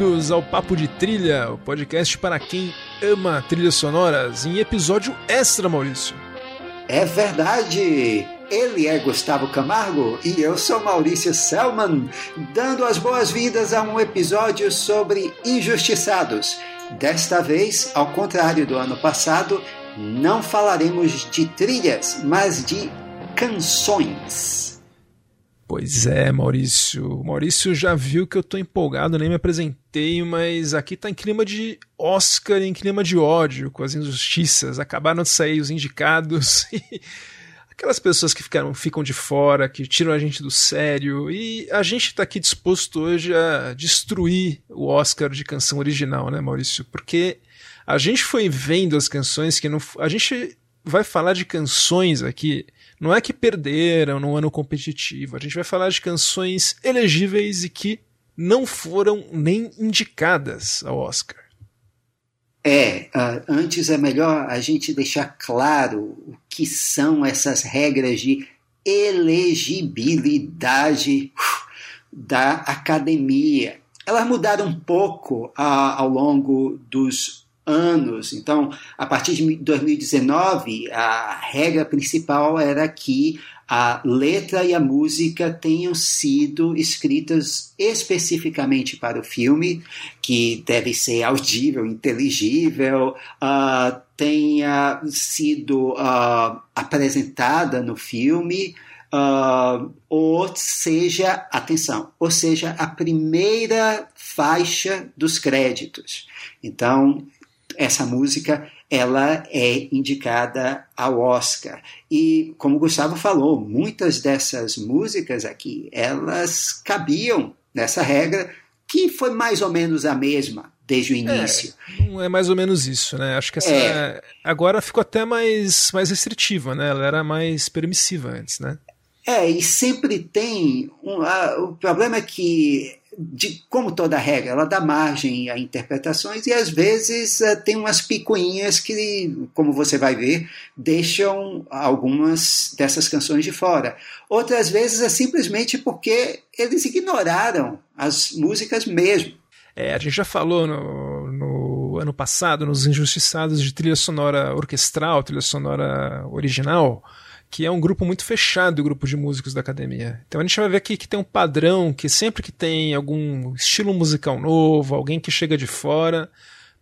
bem-vindos ao Papo de Trilha, o podcast para quem ama trilhas sonoras, em episódio extra, Maurício. É verdade! Ele é Gustavo Camargo e eu sou Maurício Selman, dando as boas-vindas a um episódio sobre injustiçados. Desta vez, ao contrário do ano passado, não falaremos de trilhas, mas de canções. Pois é, Maurício. Maurício já viu que eu tô empolgado, nem me apresentei, mas aqui tá em clima de Oscar, em clima de ódio com as injustiças. Acabaram de sair os indicados e aquelas pessoas que ficaram, ficam de fora, que tiram a gente do sério. E a gente tá aqui disposto hoje a destruir o Oscar de canção original, né, Maurício? Porque a gente foi vendo as canções que não. A gente vai falar de canções aqui não é que perderam no ano competitivo. A gente vai falar de canções elegíveis e que não foram nem indicadas ao Oscar. É, uh, antes é melhor a gente deixar claro o que são essas regras de elegibilidade da academia. Elas mudaram um pouco uh, ao longo dos anos. Então, a partir de 2019, a regra principal era que a letra e a música tenham sido escritas especificamente para o filme, que deve ser audível, inteligível, uh, tenha sido uh, apresentada no filme. Uh, ou seja, atenção, ou seja, a primeira faixa dos créditos. Então, essa música ela é indicada ao Oscar. E como o Gustavo falou, muitas dessas músicas aqui, elas cabiam nessa regra que foi mais ou menos a mesma desde o é, início. É, não é mais ou menos isso, né? Acho que essa é. agora ficou até mais mais restritiva, né? Ela era mais permissiva antes, né? É, e sempre tem um, a, o problema é que de, como toda regra, ela dá margem a interpretações e às vezes uh, tem umas picuinhas que, como você vai ver, deixam algumas dessas canções de fora. Outras vezes é simplesmente porque eles ignoraram as músicas mesmo. É, a gente já falou no, no ano passado, nos Injustiçados de trilha sonora orquestral, trilha sonora original, que é um grupo muito fechado, o grupo de músicos da academia. Então a gente vai ver aqui que tem um padrão que sempre que tem algum estilo musical novo, alguém que chega de fora,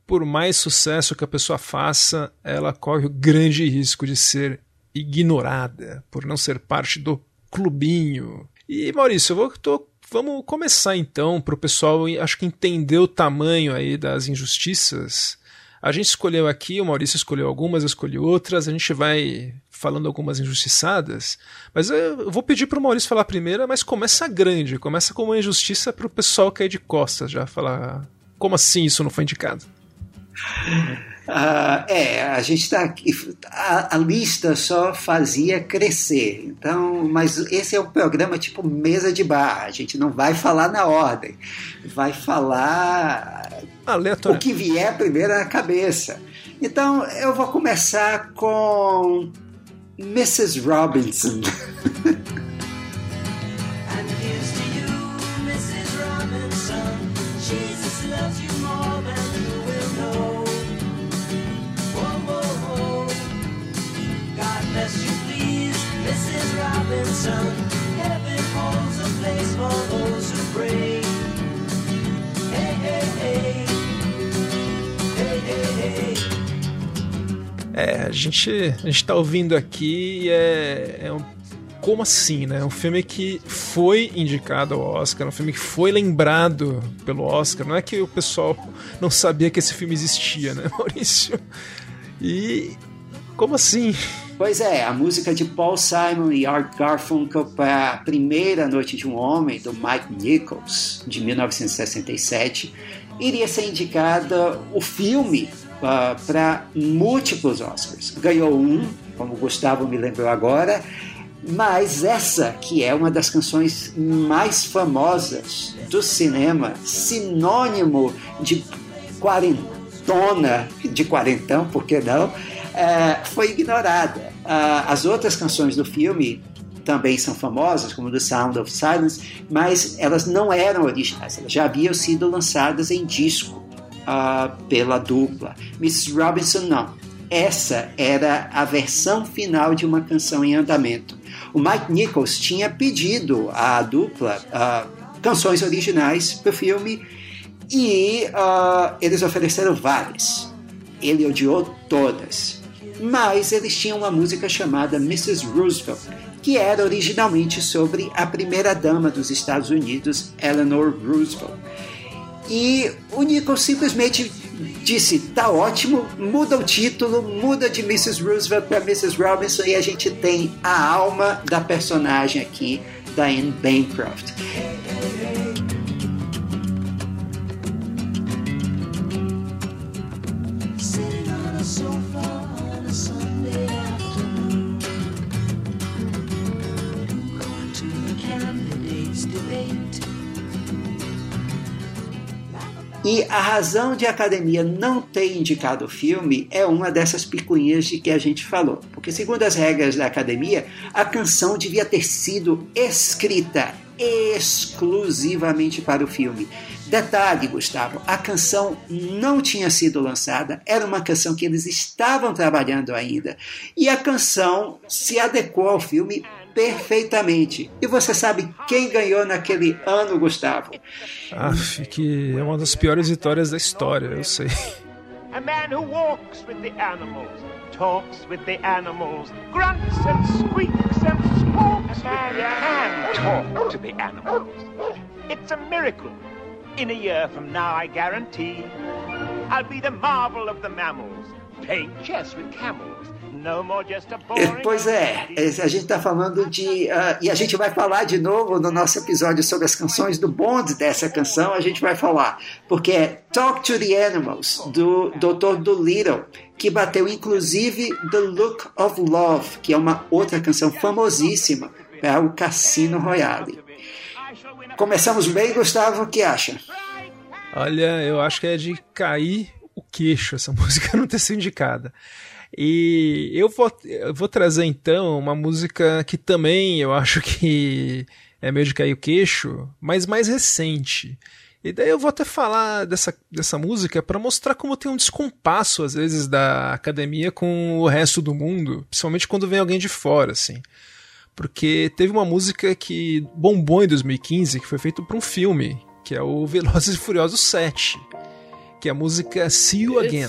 por mais sucesso que a pessoa faça, ela corre o grande risco de ser ignorada, por não ser parte do clubinho. E Maurício, eu vou, tô, vamos começar então para o pessoal, acho que entender o tamanho aí das injustiças. A gente escolheu aqui, o Maurício escolheu algumas, eu escolhi outras, a gente vai falando algumas injustiçadas. Mas eu vou pedir para o Maurício falar primeiro, mas começa grande, começa com uma injustiça para o pessoal cair de costas já, falar como assim isso não foi indicado? Uh, é, a gente está aqui. A, a, lista só fazia crescer. Então, mas esse é um programa tipo mesa de bar. A gente não vai falar na ordem, vai falar o que vier primeiro na cabeça. Então, eu vou começar com Mrs. Robinson. É, a gente, a gente tá ouvindo aqui é, é um, como assim, né? Um filme que foi indicado ao Oscar, um filme que foi lembrado pelo Oscar. Não é que o pessoal não sabia que esse filme existia, né, Maurício? E como assim? Pois é, a música de Paul Simon e Art Garfunkel para a primeira Noite de um Homem, do Mike Nichols, de 1967, iria ser indicada o filme uh, ah, para múltiplos Oscars. Ganhou um, como o Gustavo me lembrou agora, mas essa, que é uma das canções mais famosas do cinema, sinônimo de quarentona, de quarentão, por que não, uh, foi ignorada. Uh, as outras canções do filme também são famosas, como The Sound of Silence, mas elas não eram originais, elas já haviam sido lançadas em disco uh, pela dupla. Mrs. Robinson não. Essa era a versão final de uma canção em andamento. O Mike Nichols tinha pedido à dupla uh, canções originais para o filme e eles ofereceram várias. Ele odiou todas. Mas eles tinham uma música chamada Mrs. Roosevelt, que era originalmente sobre a primeira-dama dos Estados Unidos, Eleanor Roosevelt. E o Nichols simplesmente disse: tá ótimo, muda o título, muda de Mrs. Roosevelt para Mrs. Robinson e a gente tem a alma da personagem aqui, Diane Bancroft. E a razão de a academia não ter indicado o filme é uma dessas picuinhas de que a gente falou. Porque, segundo as regras da academia, a canção devia ter sido escrita exclusivamente para o filme. Detalhe, Gustavo, a canção não tinha sido lançada, era uma canção que eles estavam trabalhando ainda. E a canção se adequou ao filme perfeitamente. E você sabe quem ganhou naquele ano, Gustavo? Aff, que é uma das piores vitórias da história, eu sei. A man who walks with the animals, talks with the animals, grunts and squeaks and squawks. A man can talk to the animals. It's a miracle. In a year from now, I guarantee, I'll be the marvel of the mammals, playing chess with camels. Pois é, a gente está falando de. Uh, e a gente vai falar de novo no nosso episódio sobre as canções do bonde dessa canção, a gente vai falar, porque é Talk to the Animals, do Dr. Dolittle, que bateu inclusive The Look of Love, que é uma outra canção famosíssima para o Cassino Royale. Começamos bem, Gustavo, o que acha? Olha, eu acho que é de cair o queixo essa música não ter sido indicada. E eu vou, eu vou trazer então uma música que também eu acho que é meio de cair o queixo, mas mais recente. E daí eu vou até falar dessa, dessa música para mostrar como tem um descompasso, às vezes, da academia com o resto do mundo, principalmente quando vem alguém de fora, assim. Porque teve uma música que bombou em 2015, que foi feito para um filme, que é o Velozes e Furiosos 7, que é a música See You Again.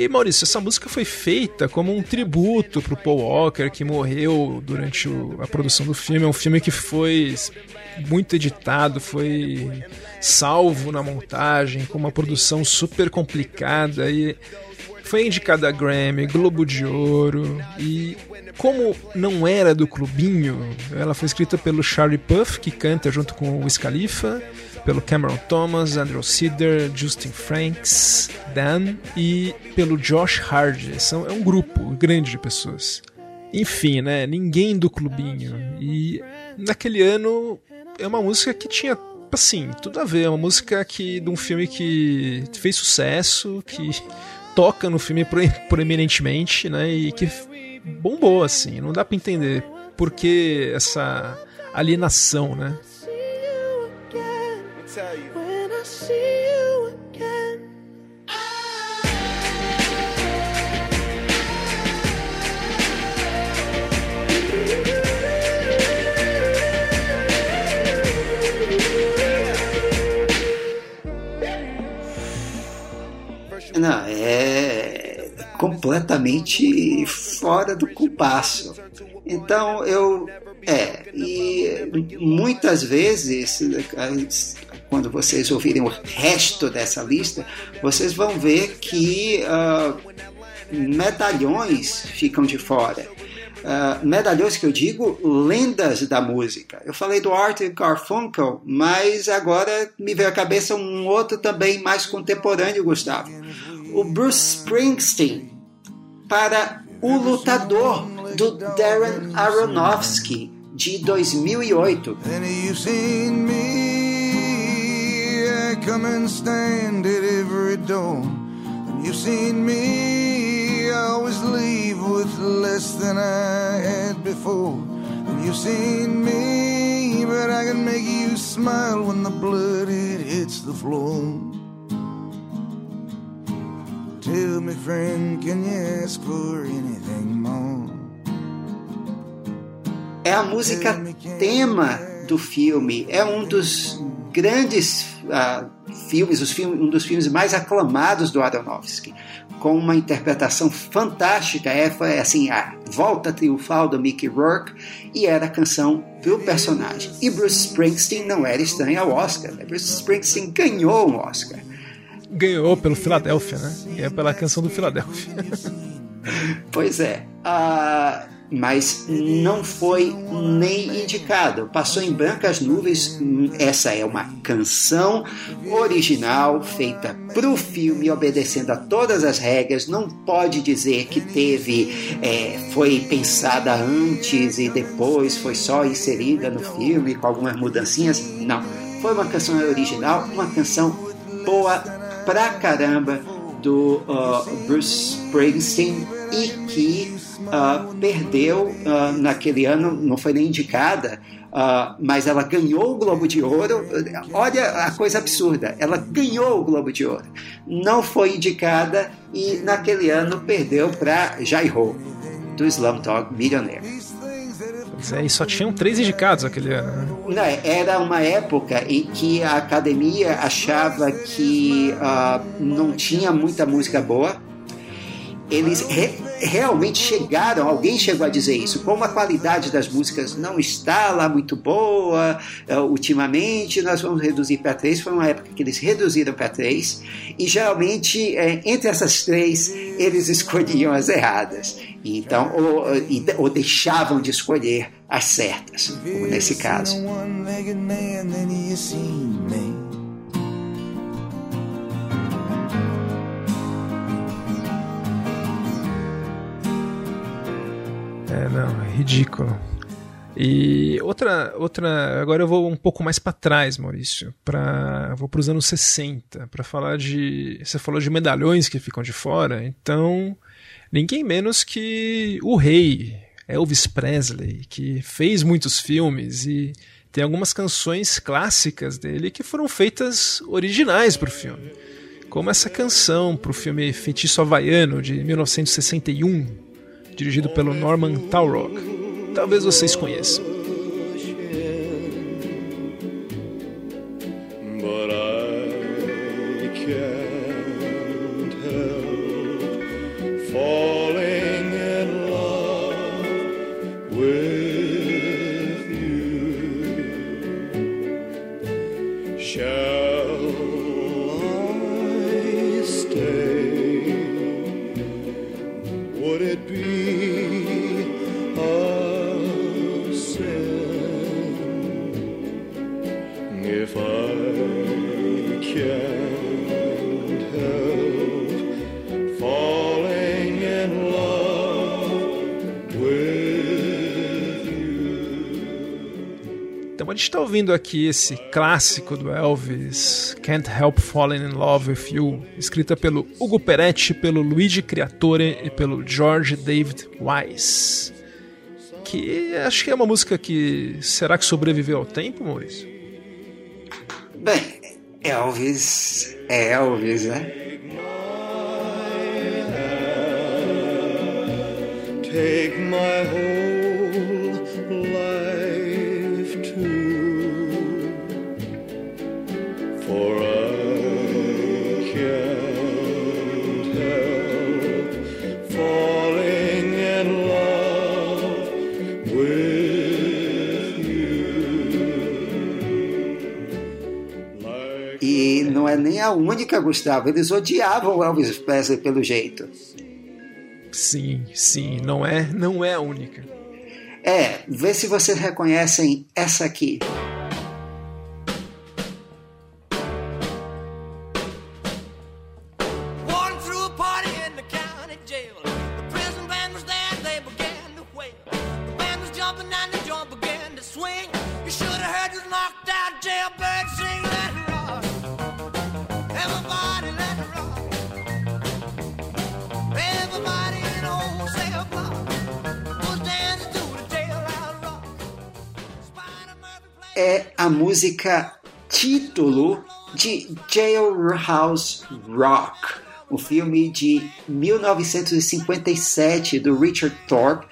E Maurício, essa música foi feita como um tributo pro Paul Walker, que morreu durante o, a produção do filme. É um filme que foi muito editado, foi salvo na montagem, com uma produção super complicada e foi indicada a Grammy, Globo de Ouro e como não era do clubinho, ela foi escrita pelo Charlie Puff, que canta junto com o Wiz Khalifa, pelo Cameron Thomas, Andrew Cedar, Justin Franks, Dan e pelo Josh Hardy. São, é um grupo grande de pessoas. Enfim, né? Ninguém do clubinho. E naquele ano é uma música que tinha assim, tudo a ver, é uma música que de um filme que fez sucesso, que toca no filme proeminentemente, né? E que bombou assim, não dá para entender por que essa alienação, né? Não, é completamente fora do compasso. Então eu é e muitas vezes quando vocês ouvirem o resto dessa lista, vocês vão ver que uh, medalhões ficam de fora. uh, medalhões que eu digo, lendas da música. Eu falei do Art Garfunkel, mas agora me veio à cabeça um outro também mais contemporâneo, Gustavo. O Bruce Springsteen, para O Lutador, do Darren Aronofsky, de 2008. Come and stand at every door. And you've seen me, always leave with less than I had before. And you've seen me, but I can make you smile when the blood it hits the floor. Tell me, friend, can you ask for anything more? É a música tema do filme, é um dos grandes uh, filmes, os filmes, um dos filmes mais aclamados do Aronofsky, com uma interpretação fantástica. É, foi assim, a volta triunfal do Mickey Rourke e era a canção do personagem. E Bruce Springsteen não era estranho ao Oscar. Né? Bruce Springsteen ganhou um Oscar. Ganhou pelo Philadelphia, né? E é pela canção do Philadelphia. pois é. Uh, mas não foi nem indicado. Passou em brancas nuvens. Essa é uma canção original feita para o filme, obedecendo a todas as regras. Não pode dizer que teve, é, foi pensada antes e depois foi só inserida no filme com algumas mudancinhas. Não, foi uma canção original, uma canção boa pra caramba do uh, Bruce Springsteen e que uh, perdeu uh, naquele ano, não foi nem indicada, uh, mas ela ganhou o Globo de Ouro. Olha a coisa absurda, ela ganhou o Globo de Ouro, não foi indicada e naquele ano perdeu para Jairo, do Slumdog Millionaire. É, e só tinham três indicados aquele ano. Né? Não, era uma época em que a academia achava que uh, não tinha muita música boa eles re, realmente chegaram, alguém chegou a dizer isso, como a qualidade das músicas não está lá muito boa, uh, ultimamente nós vamos reduzir para três. Foi uma época que eles reduziram para três, e geralmente uh, entre essas três eles escolhiam as erradas. Então, ou, ou deixavam de escolher as certas, como nesse caso. É, não, é ridículo. E outra, outra, agora eu vou um pouco mais para trás, Maurício, para vou para os anos 60, para falar de, você falou de medalhões que ficam de fora, então ninguém menos que o rei Elvis Presley, que fez muitos filmes e tem algumas canções clássicas dele que foram feitas originais para o filme, como essa canção para o filme Feitiço Havaiano de 1961 dirigido pelo Norman Taurog. Talvez vocês conheçam. Ouvindo aqui esse clássico do Elvis, Can't Help Falling in Love with You, escrita pelo Hugo Peretti, pelo Luigi Creatore e pelo George David Wise. Que acho que é uma música que será que sobreviveu ao tempo, Maurício? Bem, Elvis é Elvis, né? Take my a única, Gustavo. Eles odiavam o Elvis Presley pelo jeito. Sim, sim, não é, não é a única. É, vê se vocês reconhecem essa aqui. A música título de Jailhouse Rock, um filme de 1957 do Richard Thorpe,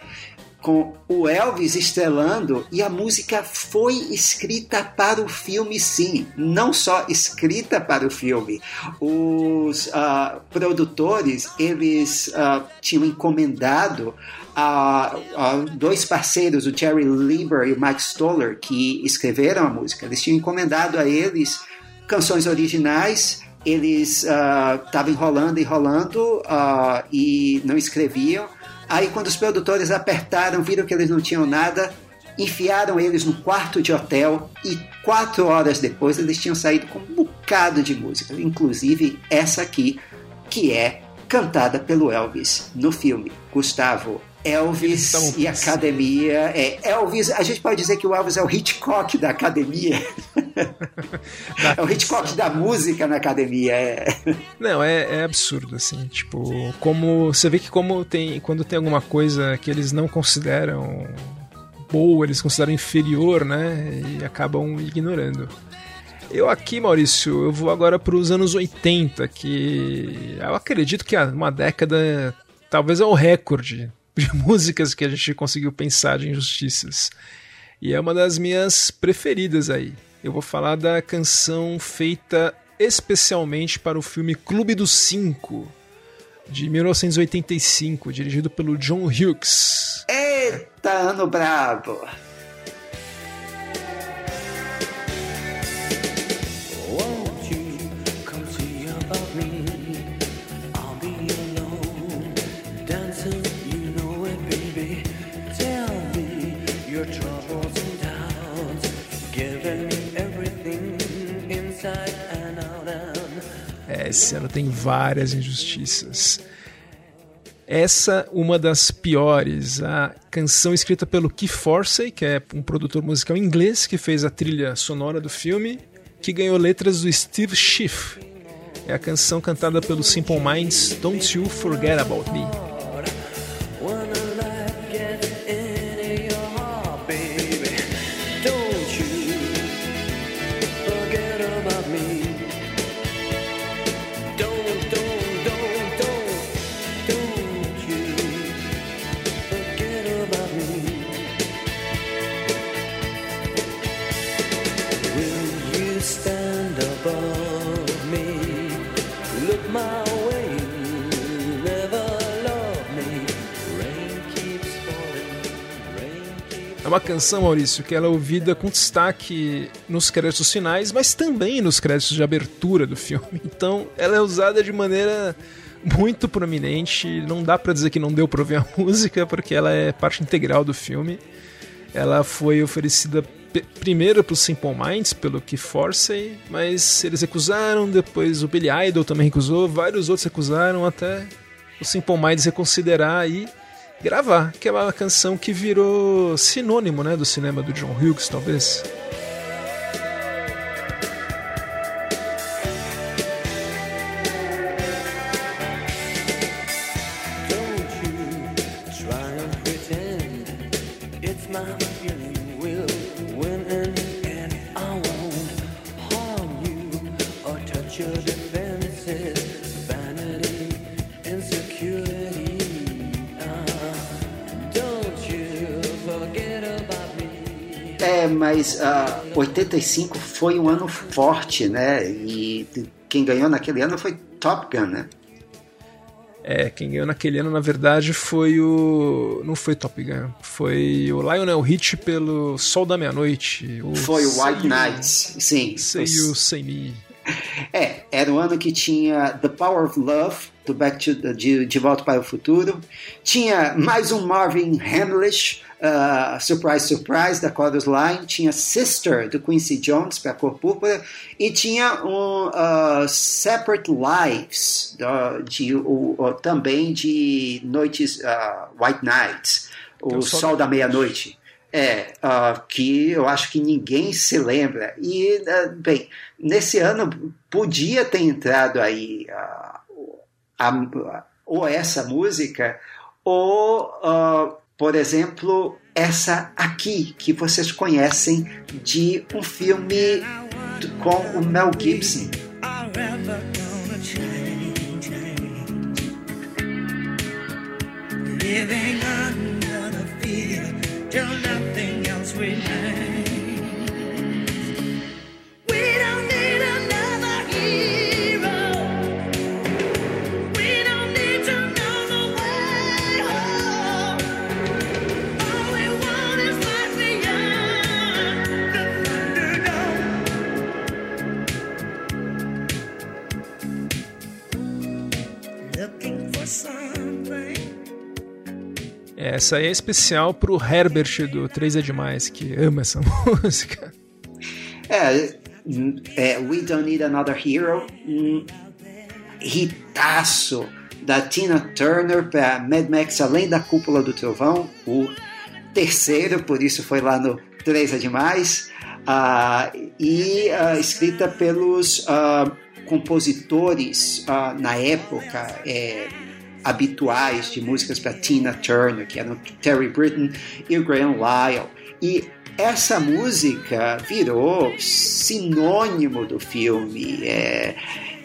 com o Elvis estrelando e a música foi escrita para o filme, sim, não só escrita para o filme. Os uh, produtores eles uh, tinham encomendado a, a, dois parceiros, o Jerry Lieber e o Mike Stoller, que escreveram a música. Eles tinham encomendado a eles canções originais. Eles estavam uh, enrolando, enrolando uh, e não escreviam. Aí, quando os produtores apertaram, viram que eles não tinham nada, enfiaram eles no quarto de hotel e quatro horas depois eles tinham saído com um bocado de música, inclusive essa aqui, que é cantada pelo Elvis no filme. Gustavo, Elvis e academia. É, Elvis, a gente pode dizer que o Elvis é o Hitchcock da academia. é o Hitchcock da música na academia. É. Não, é, é, absurdo, assim. Tipo, como. Você vê que como tem. Quando tem alguma coisa que eles não consideram boa, eles consideram inferior, né? E acabam ignorando. Eu aqui, Maurício, eu vou agora para os anos 80, que eu acredito que uma década talvez é o recorde de músicas que a gente conseguiu pensar de injustiças. E é uma das minhas preferidas aí. Eu vou falar da canção feita especialmente para o filme Clube dos Cinco, de 1985, dirigido pelo John Hughes. Eita, ano brabo! Esse ano tem várias injustiças. Essa, uma das piores, a canção escrita pelo Keith Forsey, que é um produtor musical inglês que fez a trilha sonora do filme, que ganhou letras do Steve Schiff. É a canção cantada pelo Simple Minds, Don't You Forget About Me. É uma canção, Maurício, que ela é ouvida com destaque nos créditos finais, mas também nos créditos de abertura do filme. Então, ela é usada de maneira muito prominente. Não dá para dizer que não deu para ouvir a música, porque ela é parte integral do filme. Ela foi oferecida primeiro para Simple Minds, pelo que Forsey, mas eles recusaram. Depois o Billy Idol também recusou, vários outros recusaram, até o Simple Minds reconsiderar aí gravar, que é uma canção que virou sinônimo né, do cinema do John Hughes, talvez. Mas uh, ah, 85 foi um ano forte, né? E quem ganhou naquele ano foi Top Gun, né? É, quem ganhou naquele ano, na verdade, foi o. Não foi Top Gun, foi o Lionel Hitch pelo Sol da Meia-Noite. Foi o White Knights, sim. Sei o Sei Me. É, era o ano que tinha The Power of Love, do Back to, de, de Volta para o Futuro. Tinha mais um Marvin Hamlish, uh, Surprise Surprise, da Chorus Line. Tinha Sister, do Quincy Jones, para a Cor Púrpura. E tinha um uh, Separate Lives, de, o, também de Noites, uh, White Nights, o Sol da Meia-Noite. É, uh, que eu acho que ninguém se lembra. E, uh, bem, nesse ano podia ter entrado aí uh, a, ou essa música, ou, por exemplo, essa aqui, que vocês conhecem de um filme com o Mel Gibson. Living under the fear till nothing else remains. Essa aí é especial pro Herbert do 3 é Demais, que ama essa música. É, é We Don't Need Another Hero, um hitaço da Tina Turner para Mad Max Além da Cúpula do Trovão, o terceiro, por isso foi lá no 3 é Demais, uh, e uh, escrita pelos uh, compositores na época. É, habituais de músicas para Tina Turner, que eram Terry Britton e o Graham Lyle. E essa música virou sinônimo do filme. É,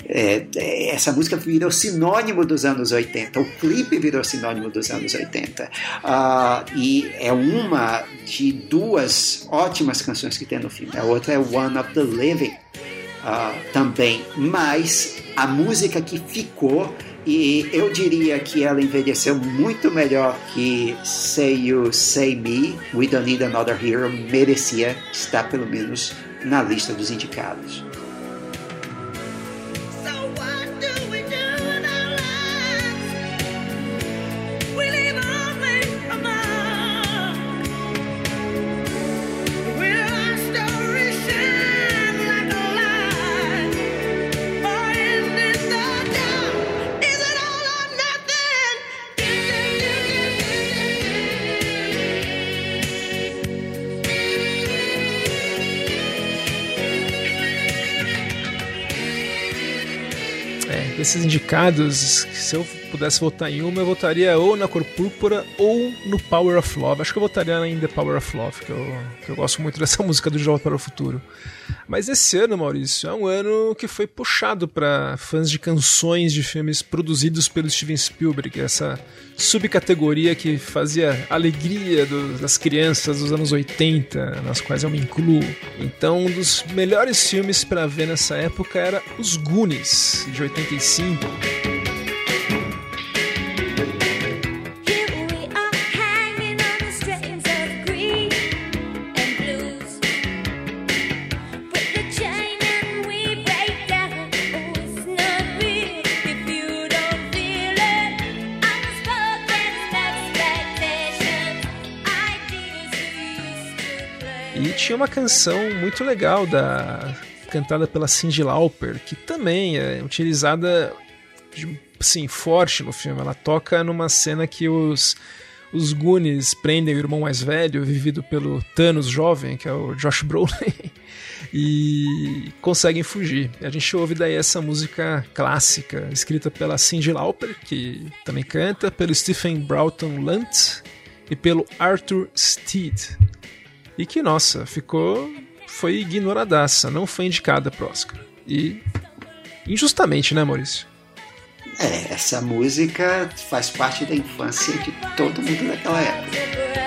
é, essa música virou sinônimo dos anos 80, o clipe virou sinônimo dos anos 80. Uh, ah, e é uma de duas ótimas canções que tem no filme. A outra é One of the Living uh, também. Mas a música que ficou e eu diria que ela envelheceu muito melhor que Say You, Say Me, We Don't Need Another Hero, merecia estar pelo menos na lista dos indicados. Indicados, se eu pudesse votar em uma, eu votaria ou na Cor Púrpura ou no Power of Love. Acho que eu votaria em The Power of Love, que eu, que eu gosto muito dessa música do Volta para o Futuro. Mas esse ano, Maurício, é um ano que foi puxado para fãs de canções de filmes produzidos pelo Steven Spielberg, essa subcategoria que fazia alegria do, das crianças dos anos 80, nas quais eu me incluo. Então, um dos melhores filmes para ver nessa época era Os Goonies, de 85. Canção muito legal da cantada pela Cyndi Lauper, que também é utilizada de, assim, forte no filme. Ela toca numa cena que os os Goonies prendem o irmão mais velho, vivido pelo Thanos jovem, que é o Josh Brolin, e conseguem fugir. A gente ouve daí essa música clássica, escrita pela Cyndi Lauper, que também canta, pelo Stephen Broughton Lunt e pelo Arthur Steed e que, nossa, ficou. foi ignoradaça, não foi indicada pro Oscar. E. injustamente, né, Maurício? É, essa música faz parte da infância de todo mundo daquela época.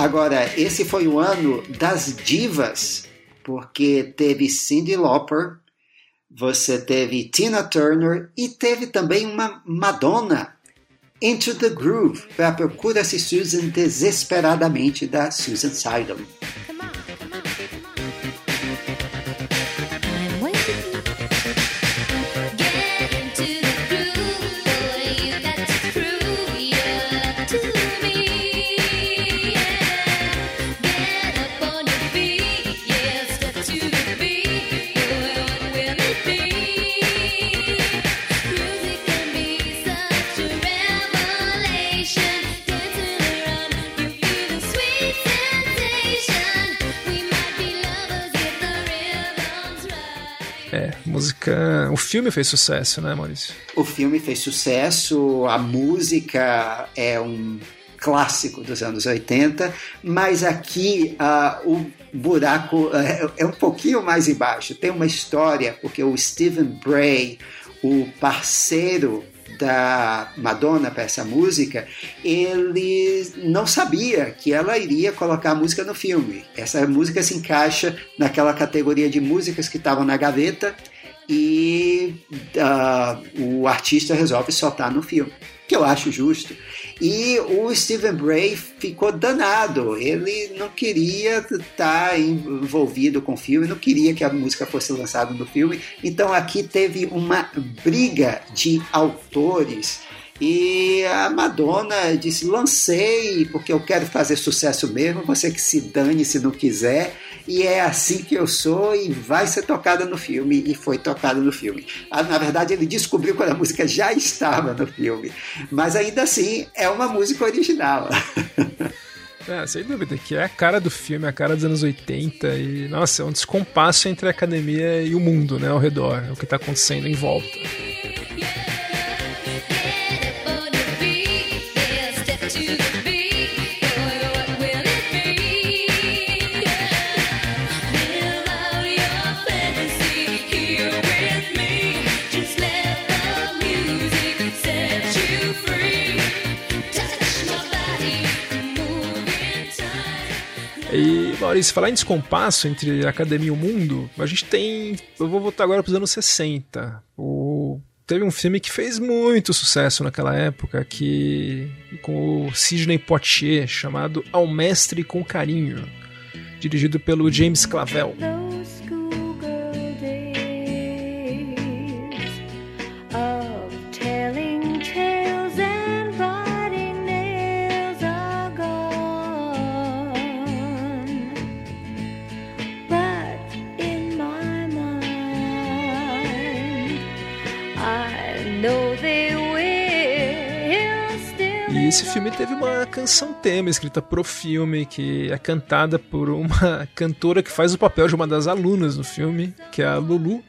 Agora, esse foi o ano das divas, porque teve Cyndi Lauper, você teve Tina Turner e teve também uma Madonna. Into the Groove, para Procura-se Susan desesperadamente da Susan Sidon. Filme fez sucesso, né, Maurício? O filme fez sucesso, a música é um clássico dos anos 80, mas aqui uh, o buraco é, é um pouquinho mais embaixo. Tem uma história, porque o Stephen Bray, o parceiro da Madonna para essa música, ele não sabia que ela iria colocar a música no filme. Essa música se encaixa naquela categoria de músicas que estavam na gaveta e uh, o artista resolve soltar no filme, que eu acho justo. E o Stephen Bray ficou danado, ele não queria estar envolvido com o filme, não queria que a música fosse lançada no filme, então aqui teve uma briga de autores. E a Madonna disse: lancei porque eu quero fazer sucesso mesmo, você que se dane se não quiser e é assim que eu sou e vai ser tocada no filme e foi tocada no filme. Ah, na verdade, ele descobriu quando a música já estava no filme, mas ainda assim é uma música original. É, sem dúvida, que é a cara do filme, a cara dos anos 80 e, nossa, é um descompasso entre a academia e o mundo, né, ao redor, é o que está acontecendo em volta. Maurício, falar em descompasso entre a academia e o mundo, a gente tem. Eu vou voltar agora para os anos 60. O, teve um filme que fez muito sucesso naquela época, que com o Sidney Poitier, chamado Ao Mestre com Carinho, dirigido pelo James Clavel. Esse filme teve uma canção tema escrita pro filme, que é cantada por uma cantora que faz o papel de uma das alunas no filme, que é a Lulu.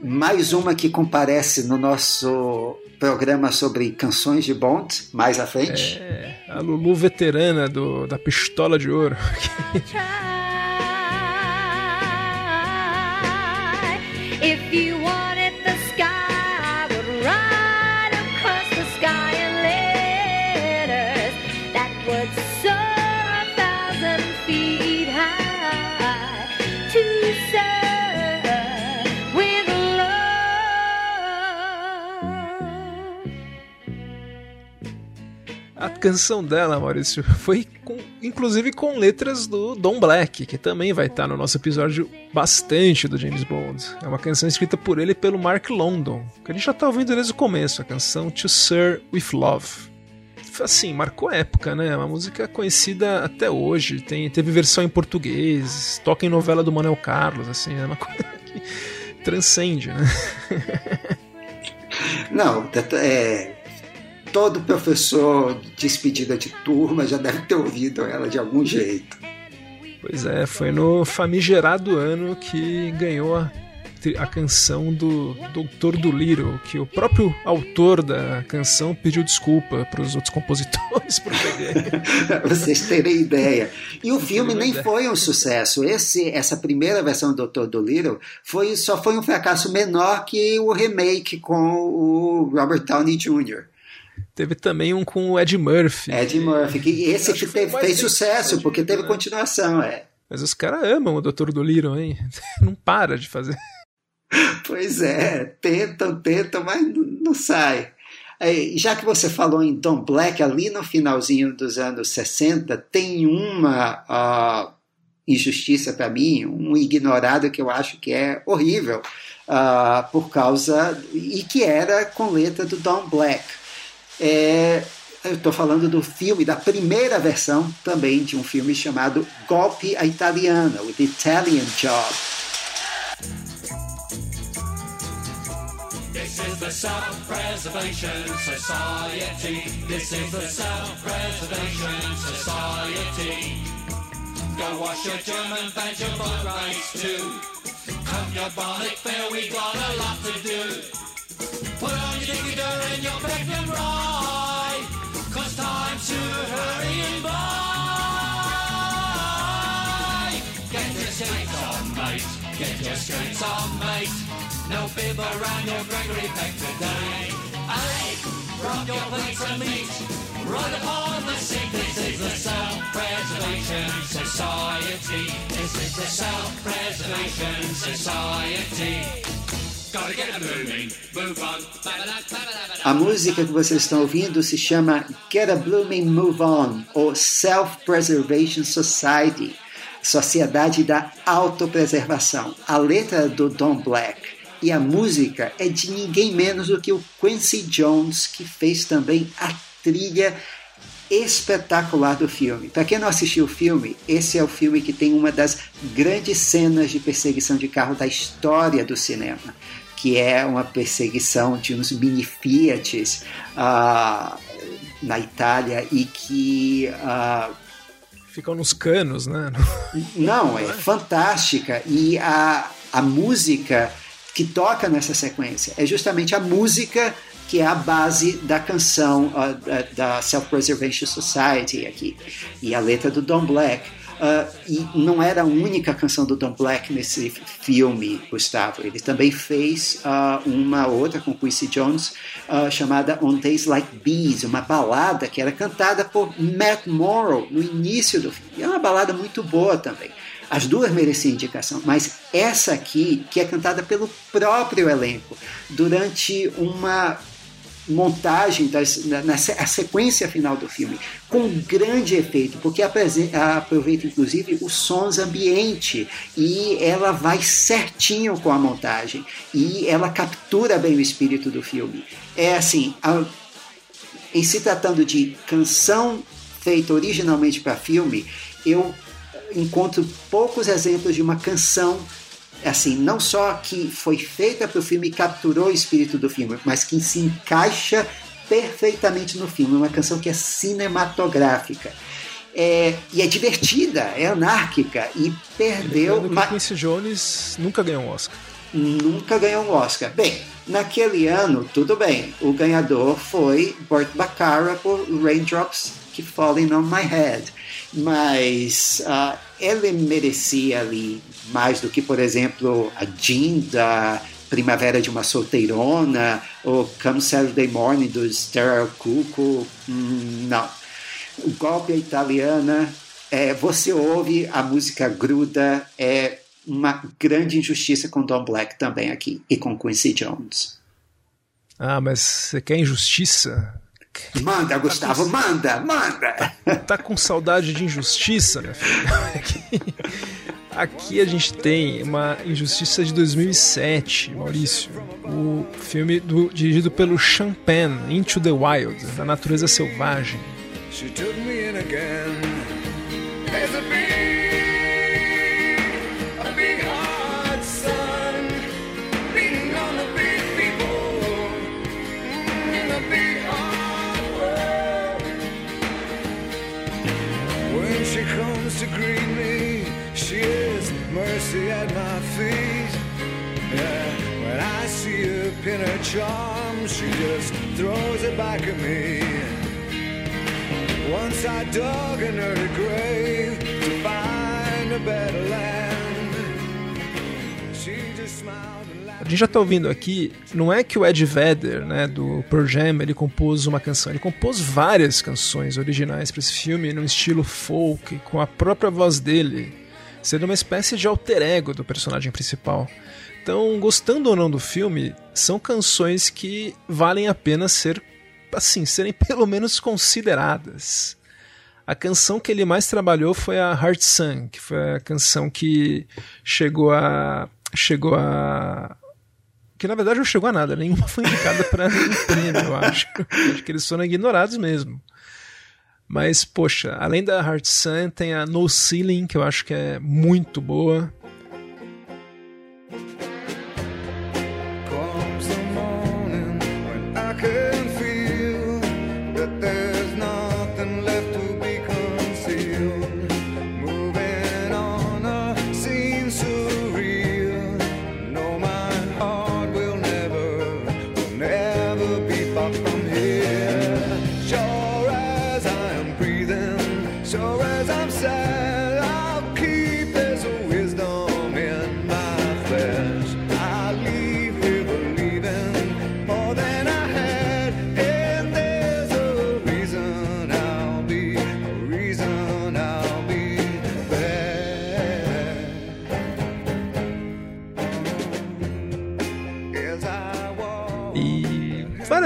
Mais uma que comparece no nosso programa sobre canções de Bond, mais à frente. É, a Lulu veterana do, da Pistola de Ouro. If you canção dela, Maurício, foi com, inclusive com letras do Don Black, que também vai estar no nosso episódio bastante do James Bond. É uma canção escrita por ele e pelo Mark London, que a gente já tá ouvindo desde o começo, a canção To Sir With Love. Assim, marcou época, né? É uma música conhecida até hoje, tem, teve versão em português, toca em novela do Manuel Carlos, assim, é uma coisa que transcende, né? Não, é, todo professor despedida de turma já deve ter ouvido ela de algum jeito. Pois é, foi no famigerado ano que ganhou a, a canção do Doutor do Little, que o próprio autor da canção pediu desculpa para os outros compositores por. Vocês terem ideia. E o filme nem foi um sucesso. Esse, essa primeira versão do Doutor do Little foi, só foi um fracasso menor que o remake com o Robert Downey Jr. Teve também um com o Ed Murphy. Ed Murphy, que esse que teve, fez sucesso, porque teve continuação, é. Mas os caras amam o Dr. Dolittle, hein? Não para de fazer. Pois é, tentam, tentam, mas não sai. Já que você falou em Don Black, ali no finalzinho dos anos 60, tem uma uh, injustiça para mim, um ignorado que eu acho que é horrível, uh, por causa. e que era com letra do Don Black. É, eu estou falando do filme, da primeira versão também de um filme chamado Golpe à Italiana, o The Italian Job. This is the Self-Preservation Society. This is the Self-Preservation Society. Go wash your German rights too. Come your bonnet fair, we got a lot to do. Put on your dicky and your and ride. Cause time's to hurry and buy. Get your skates on, mate. Get your skates on, mate. No bib around your Gregory Peck today. Hey, rub your plates of meat. Run upon the seat. This is the Self-Preservation Society. This is the Self-Preservation Society. A música que vocês estão ouvindo se chama Get a Blooming Move On, ou Self-Preservation Society, Sociedade da Autopreservação. A letra do Don Black e a música é de ninguém menos do que o Quincy Jones, que fez também a trilha espetacular do filme. Para quem não assistiu o filme, esse é o filme que tem uma das grandes cenas de perseguição de carro da história do cinema, que é uma perseguição de uns mini Fiat uh, na Itália e que uh, ficam nos canos, né? Não, é fantástica e a, a música que toca nessa sequência. É justamente a música que é a base da canção uh, da Self-Preservation Society aqui, e a letra do Don Black. Uh, e não era a única canção do Don Black nesse filme, Gustavo. Ele também fez uh, uma outra com Quincy Jones uh, chamada On Days Like These, uma balada que era cantada por Matt Morrow no início do filme. E é uma balada muito boa também. As duas mereciam indicação, mas essa aqui, que é cantada pelo próprio elenco, durante uma montagem, das, na, na sequência final do filme, com grande efeito, porque aproveita inclusive os sons ambiente e ela vai certinho com a montagem e ela captura bem o espírito do filme. É assim, a, em se tratando de canção feita originalmente para filme, eu encontro poucos exemplos de uma canção assim, não só que foi feita para o filme e capturou o espírito do filme, mas que se encaixa perfeitamente no filme. Uma canção que é cinematográfica. É, e é divertida, é anárquica e perdeu. Que Quincy Jones nunca ganhou um Oscar. Nunca ganhou um Oscar. Bem, naquele ano, tudo bem. O ganhador foi Burt Bacharach por Raindrops Keep Falling on My Head mas uh, ele merecia ali mais do que, por exemplo, a Jean da Primavera de uma Solteirona ou Come Saturday Morning do Sterile Cuco. Hum, não. O golpe italiana, é, você ouve, a música gruda, é uma grande injustiça com Don Black também aqui e com Quincy Jones. Ah, mas você quer injustiça? Manda, Gustavo, tá com... manda, manda. Tá com saudade de injustiça, meu filho? Aqui, a gente tem uma injustiça de 2007, Maurício. O filme do, dirigido pelo Champagne, Into the Wild, da natureza selvagem. She took me in again. See her her she just throws it back at me. Once I dug an early grave to find a better land. She just smiled. a gente já tá ouvindo aqui, não é que o Ed Vedder, né, do Pearl Jam, ele compôs uma canção, ele compôs várias canções originais para esse filme no estilo folk, com a própria voz dele, sendo uma espécie de alter ego do personagem principal. Então, gostando ou não do filme, são canções que valem a pena ser assim, serem pelo menos consideradas. A canção que ele mais trabalhou foi a Heart Sun, que foi a canção que chegou a chegou a que na verdade não chegou a nada, nenhuma foi indicada para um prêmio, eu acho. acho que eles foram ignorados mesmo. Mas, poxa, além da Heart Sun, tem a No Ceiling, que eu acho que é muito boa.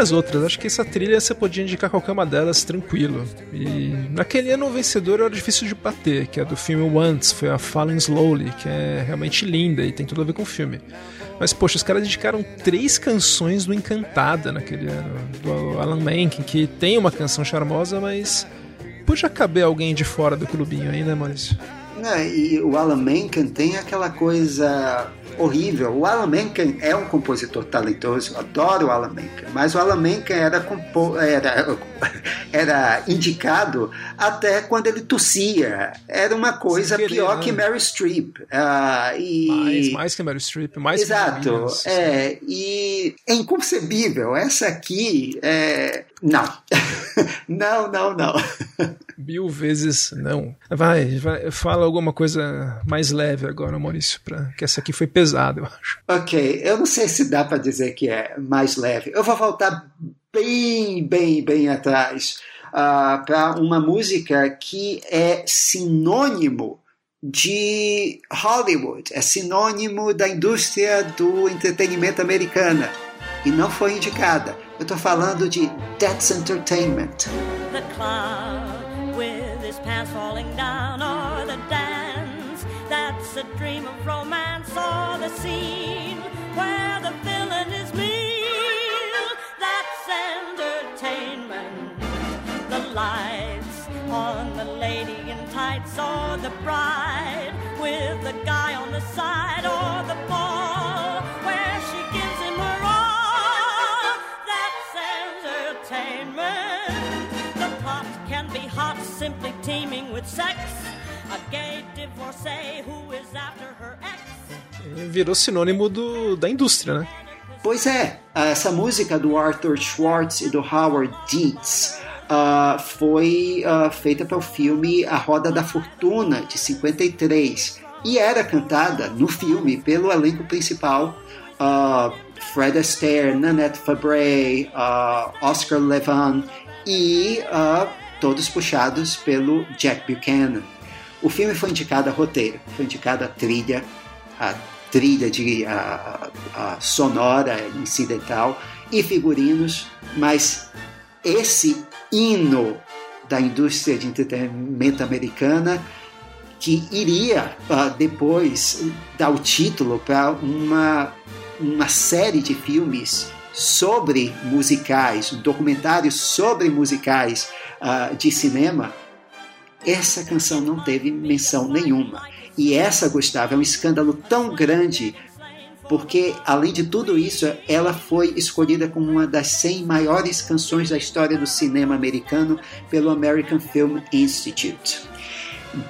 Várias outras. Acho que essa trilha você podia indicar qualquer uma delas tranquilo. E naquele ano o vencedor era difícil de bater, que é do filme Once, foi a Falling Slowly, que é realmente linda e tem tudo a ver com o filme. Mas, poxa, os caras dedicaram três canções do Encantada naquele ano, do Alan Menken, que tem uma canção charmosa, mas podia caber alguém de fora do clubinho aí, né, Maurício? É, e o Alan Menken tem aquela coisa horrível. O Alan Menken é um compositor talentoso, adoro o Alan Menken, mas o Alan Menken era, era, era indicado até quando ele tossia. Era uma coisa querer, pior né? que Mary Streep. Uh, e... mais, mais que Mary Streep, mais Exato. Que é, e é inconcebível. Essa aqui, é... não. não, não, não. Mil vezes não. Vai, vai, fala alguma coisa mais leve agora, Maurício, pra, que essa aqui foi pesada, eu acho. Ok, eu não sei se dá para dizer que é mais leve. Eu vou voltar bem, bem, bem atrás uh, ah, para uma música que é sinônimo de Hollywood, é sinônimo da indústria do entretenimento americana e não foi indicada. Eu estou falando de That's Entertainment. The with his pants falling down or the dance that's a dream of romance or the scene where the villain is mean that's entertainment. The lights on the lady in tights or the bride with the guy on the side or the Virou sinônimo do, da indústria, né? Pois é, essa música do Arthur Schwartz e do Howard Dietz uh, foi uh, feita para o filme A Roda da Fortuna, de 53, e era cantada no filme pelo elenco principal uh, Fred Astaire, Nanette Fabre, Oscar Levan e todos puxados pelo Jack Buchanan. O filme foi indicado a roteiro, foi indicado a trilha, a trilha de a, a sonora incidental e figurinos, mas esse hino da indústria de entretenimento americana que iria uh, depois dar o título para uma, uma série de filmes sobre musicais, um sobre musicais uh, de cinema, essa canção não teve menção nenhuma. E essa, Gustavo, é um escândalo tão grande porque, além de tudo isso, ela foi escolhida como uma das 100 maiores canções da história do cinema americano pelo American Film Institute.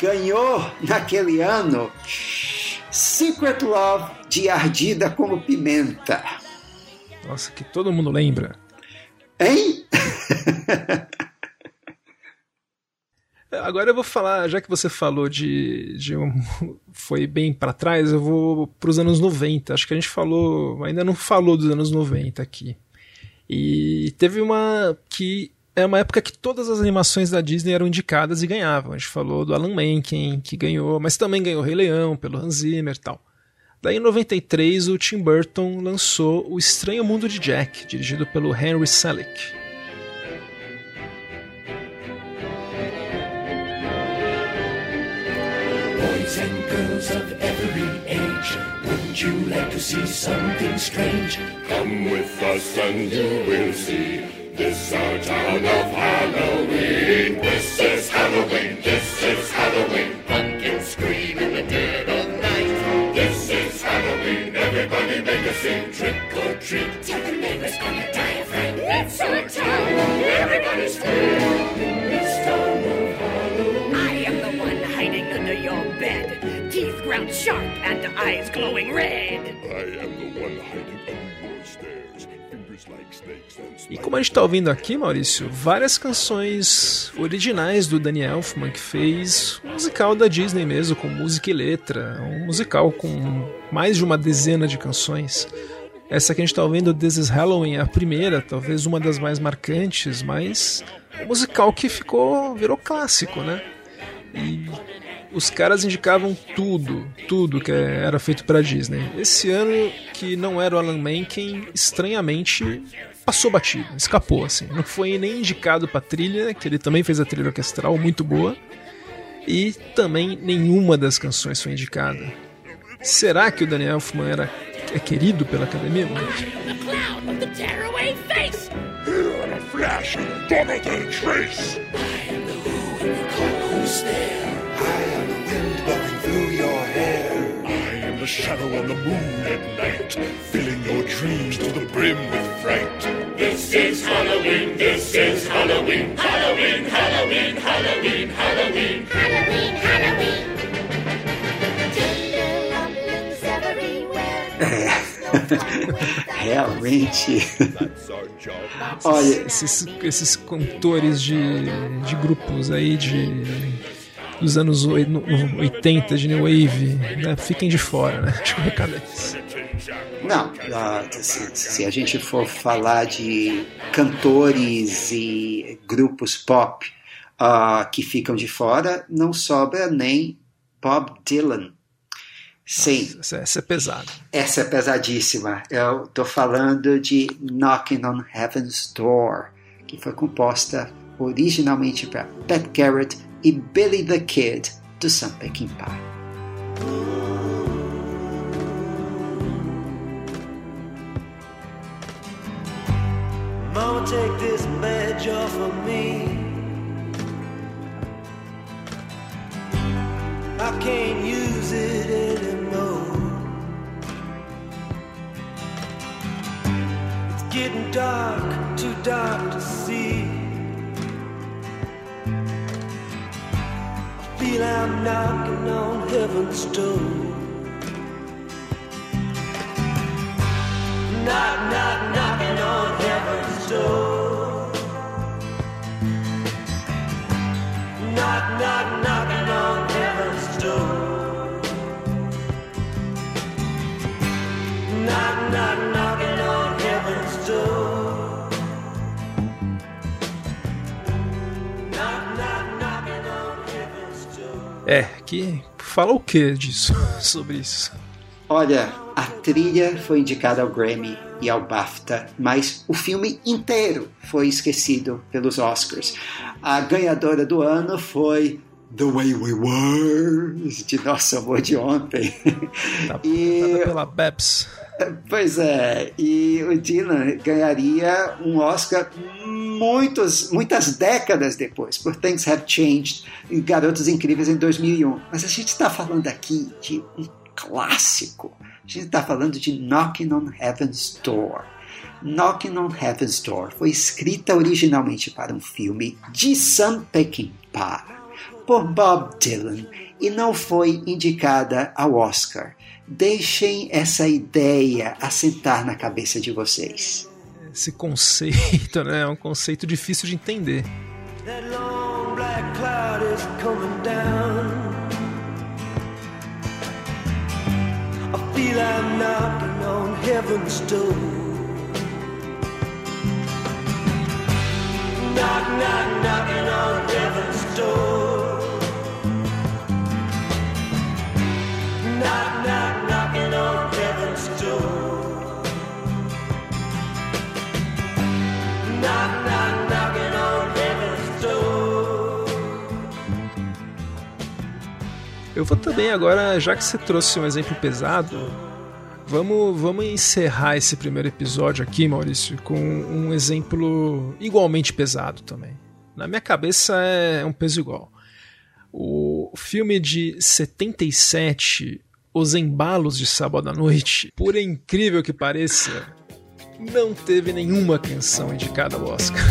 Ganhou naquele ano Secret Love de Ardida como Pimenta. Nossa, que todo mundo lembra. Hein? Agora eu vou falar, já que você falou de, de um, foi bem para trás, eu vou para os anos 90. Acho que a gente falou, ainda não falou dos anos 90 aqui. E teve uma que é uma época que todas as animações da Disney eram indicadas e ganhavam. A gente falou do Alan Menken, que ganhou, mas também ganhou Rei Leão, pelo Hans Zimmer e tal. Daí em 93 o Tim Burton lançou O Estranho Mundo de Jack, dirigido pelo Henry Selick. And girls of every age, wouldn't you like to see something strange? Come with us and you will see. This our town of Halloween. This is Halloween. This is Halloween. Pumpkins scream in the dead of night. This is Halloween. Everybody make a scene. Trick or treat. Tell the neighbors on your diaphragm. It's our town. Everybody's free. Sharp and eyes glowing red. I am the one hiding under your stairs. E como a gente está ouvindo aqui, Maurício, várias canções originais do Danny Elfman que fez um musical da Disney mesmo, com música e letra, um musical com mais de uma dezena de canções. Essa que a gente está ouvindo, This is Halloween, é a primeira, talvez uma das mais marcantes, mas um musical que ficou virou clássico, né? E os caras indicavam tudo, tudo que era feito para Disney. Esse ano que não era o Alan Menken, estranhamente passou batido, escapou assim. Não foi nem indicado para trilha, que ele também fez a trilha orquestral muito boa, e também nenhuma das canções foi indicada. Será que o Daniel Elfman era é querido pela academia? Flash, the shadow on the moon at night, filling your dreams to the brim with fright. This is Halloween, this is Halloween, Halloween, Halloween, Halloween, Halloween, Halloween, Halloween. É, realmente. Olha, esses, esses cantores de, de grupos aí de dos anos 80 de New Wave, né? fiquem de fora, né? Tipo, recado Não, uh, se, se, a gente for falar de cantores e grupos pop uh, que ficam de fora, não sobra nem Bob Dylan. Sim. Nossa, essa é pesada. Essa é pesadíssima. Eu estou falando de Knocking on Heaven's Door, que foi composta originalmente para Pat Garrett e Billy the Kid do Sam Peckinpah. Mama, take this badge off of me. I can't use it anymore. It's getting dark, too dark to see. Feel I'm knocking on heaven's door. Que fala o que disso, sobre isso? Olha, a trilha foi indicada ao Grammy e ao BAFTA, mas o filme inteiro foi esquecido pelos Oscars. A ganhadora do ano foi The Way We Were, de Nosso Amor de Ontem. Tá e... pela Beps. Pois é, e o Dylan ganharia um Oscar muitos, muitas décadas depois, por Things Have Changed e Garotos Incríveis em 2001. Mas a gente está falando aqui de um clássico. A gente está falando de Knocking on Heaven's Door. Knocking on Heaven's Door foi escrita originalmente para um filme de Sam Peckinpah por Bob Dylan e não foi indicada ao Oscar. Deixem essa ideia assentar na cabeça de vocês. Esse conceito, né? É um conceito difícil de entender. black cloud is coming down. I feel I'm knocking on heaven's door. Knock, knock, knocking on heaven's Eu vou também agora, já que você trouxe um exemplo pesado, vamos, vamos encerrar esse primeiro episódio aqui, Maurício, com um exemplo igualmente pesado também. Na minha cabeça é um peso igual. O filme de 77, Os Embalos de Sábado à Noite, por incrível que pareça, não teve nenhuma canção indicada ao Oscar.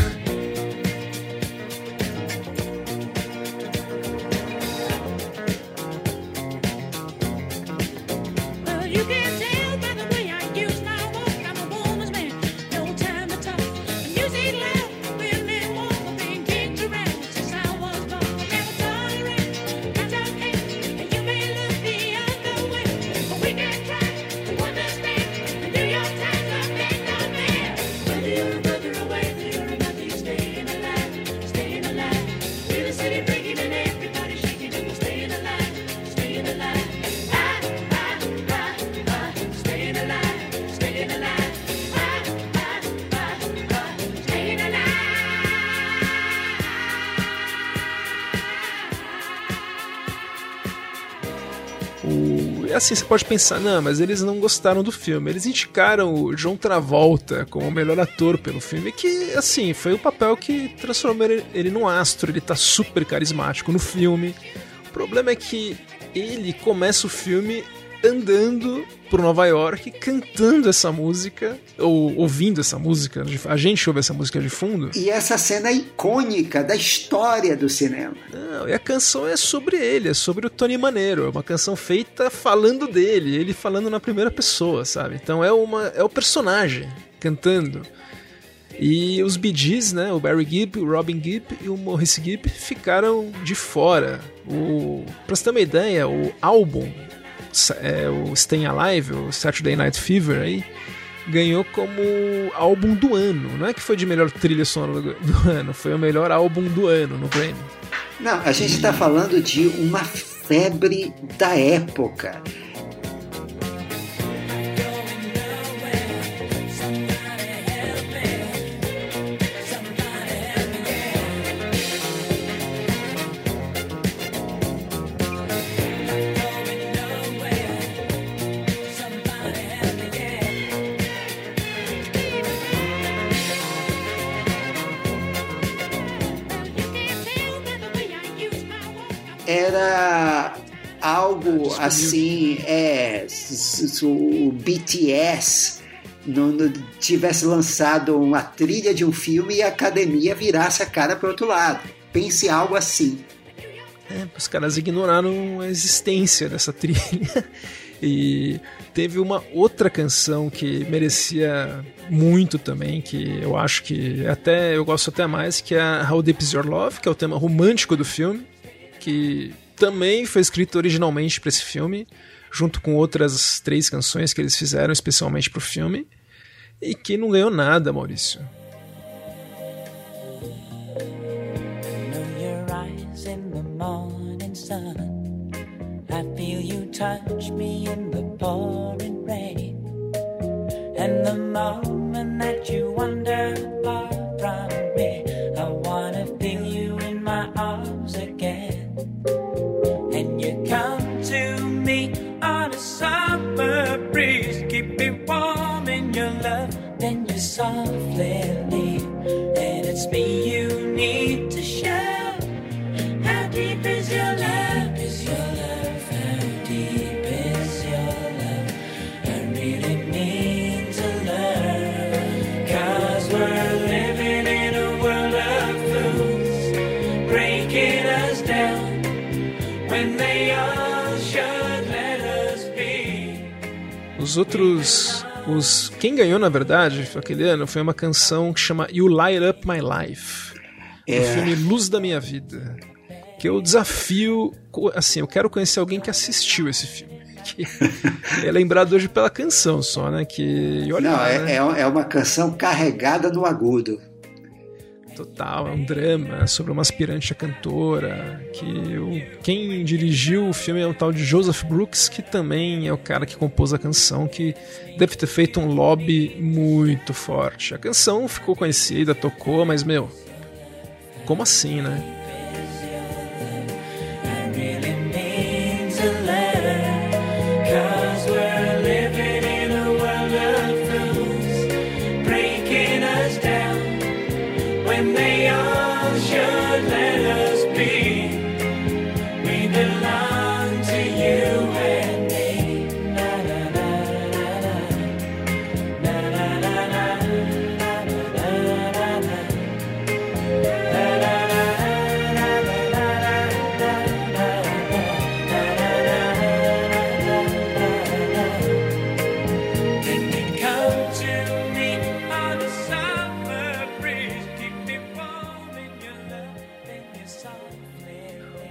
Assim, você pode pensar, não, mas eles não gostaram do filme. Eles indicaram o John Travolta como o melhor ator pelo filme, que, assim, foi o papel que transformou ele, ele num astro. Ele tá super carismático no filme. O problema é que ele começa o filme andando por Nova York, cantando essa música, ou ouvindo essa música. A gente ouve essa música de fundo. E essa cena icônica da história do cinema. Não, e a canção é sobre ele, é sobre o Tony Maneiro. É uma canção feita falando dele, ele falando na primeira pessoa, sabe? Então é, uma, é o personagem cantando. E os Gees, né, o Barry Gibb, o Robin Gibb e o Maurice Gibb ficaram de fora. O, pra você ter uma ideia, o álbum, é, o Staying Alive, o Saturday Night Fever aí, ganhou como álbum do ano. Não é que foi de melhor trilha sonora do, do ano, foi o melhor álbum do ano no Grammy. Não, a gente está falando de uma febre da época. Algo assim, é, se o BTS não, não tivesse lançado uma trilha de um filme e a academia virasse a cara para outro lado. Pense algo assim. É, os caras ignoraram a existência dessa trilha. E teve uma outra canção que merecia muito também, que eu acho que até eu gosto até mais, que é How Deep Is Your Love, que é o tema romântico do filme, que também foi escrito originalmente para esse filme, junto com outras três canções que eles fizeram especialmente para o filme, e que não ganhou nada, Maurício. And the moment that you wander softly and it's me you need to show. How deep is your love? Is your love? How deep is your love? I really mean to learn. Cause we're living in a world of fools, breaking us down when they all should let us be. Os outros. Os, quem ganhou, na verdade, aquele ano, foi uma canção que chama You Light Up My Life. É. Do filme Luz da Minha Vida. que eu desafio, assim, eu quero conhecer alguém que assistiu esse filme. Que é lembrado hoje pela canção só, né? Que olha Não, lá, é, né? é, é uma canção carregada no agudo. Total, é um drama sobre uma aspirante a cantora. Que o, quem dirigiu o filme é o tal de Joseph Brooks, que também é o cara que compôs a canção, que deve ter feito um lobby muito forte. A canção ficou conhecida, tocou, mas meu, como assim, né?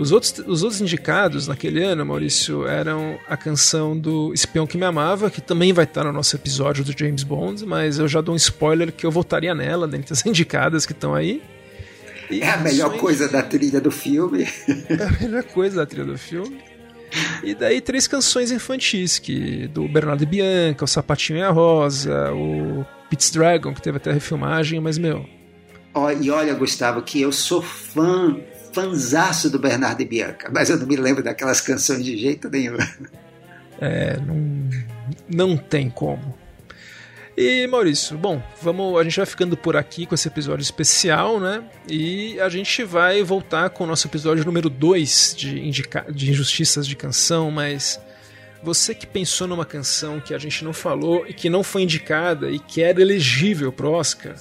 Os outros, os outros indicados naquele ano, Maurício, eram a canção do Espião que Me Amava, que também vai estar no nosso episódio do James Bond, mas eu já dou um spoiler que eu votaria nela, dentre as indicadas que estão aí. E É a melhor canções- coisa da trilha do filme. É a melhor coisa da trilha do filme. E daí três canções infantis, que do Bernardo e Bianca, o Sapatinho e a Rosa, o Pete's Dragon, que teve até refilmagem, mas meu, Ó, e olha, Gustavo, que eu sou fã, fanzaço do Bernardo e Bianca, mas eu não me lembro daquelas canções de jeito nenhum. É, não, não tem como. E Maurício, bom, vamos, a gente vai ficando por aqui com esse episódio especial, né? E a gente vai voltar com o nosso episódio número 2 de, de injustiças de canção, mas você que pensou numa canção que a gente não falou e que não foi indicada e que era elegível pro Oscar,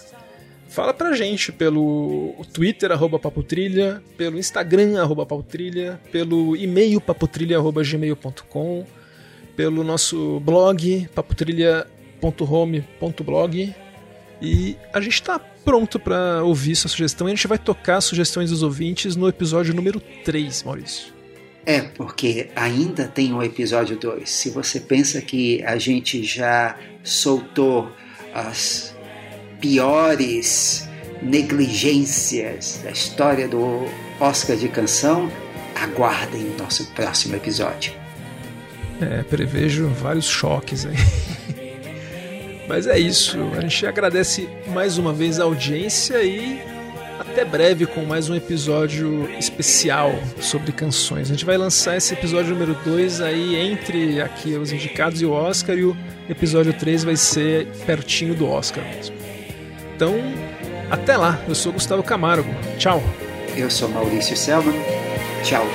fala pra gente pelo Twitter, arroba Papotrilha, pelo Instagram, arroba Papotrilha, pelo e-mail papotrilha.gmail.com, pelo nosso blog, papotrilha.home.blog. E a gente tá pronto para ouvir sua sugestão e a gente vai tocar as sugestões dos ouvintes no episódio número 3, Maurício. É, porque ainda tem o episódio 2. Se você pensa que a gente já soltou as piores negligências da história do Oscar de canção, aguardem o nosso próximo episódio. É, prevejo vários choques aí. Mas é isso, a gente agradece mais uma vez a audiência e até breve com mais um episódio especial sobre canções. A gente vai lançar esse episódio número 2 aí entre aqui os indicados e o Oscar e o episódio 3 vai ser pertinho do Oscar mesmo. Então, até lá. Eu sou Gustavo Camargo. Tchau. Eu sou Maurício Selman. Tchau.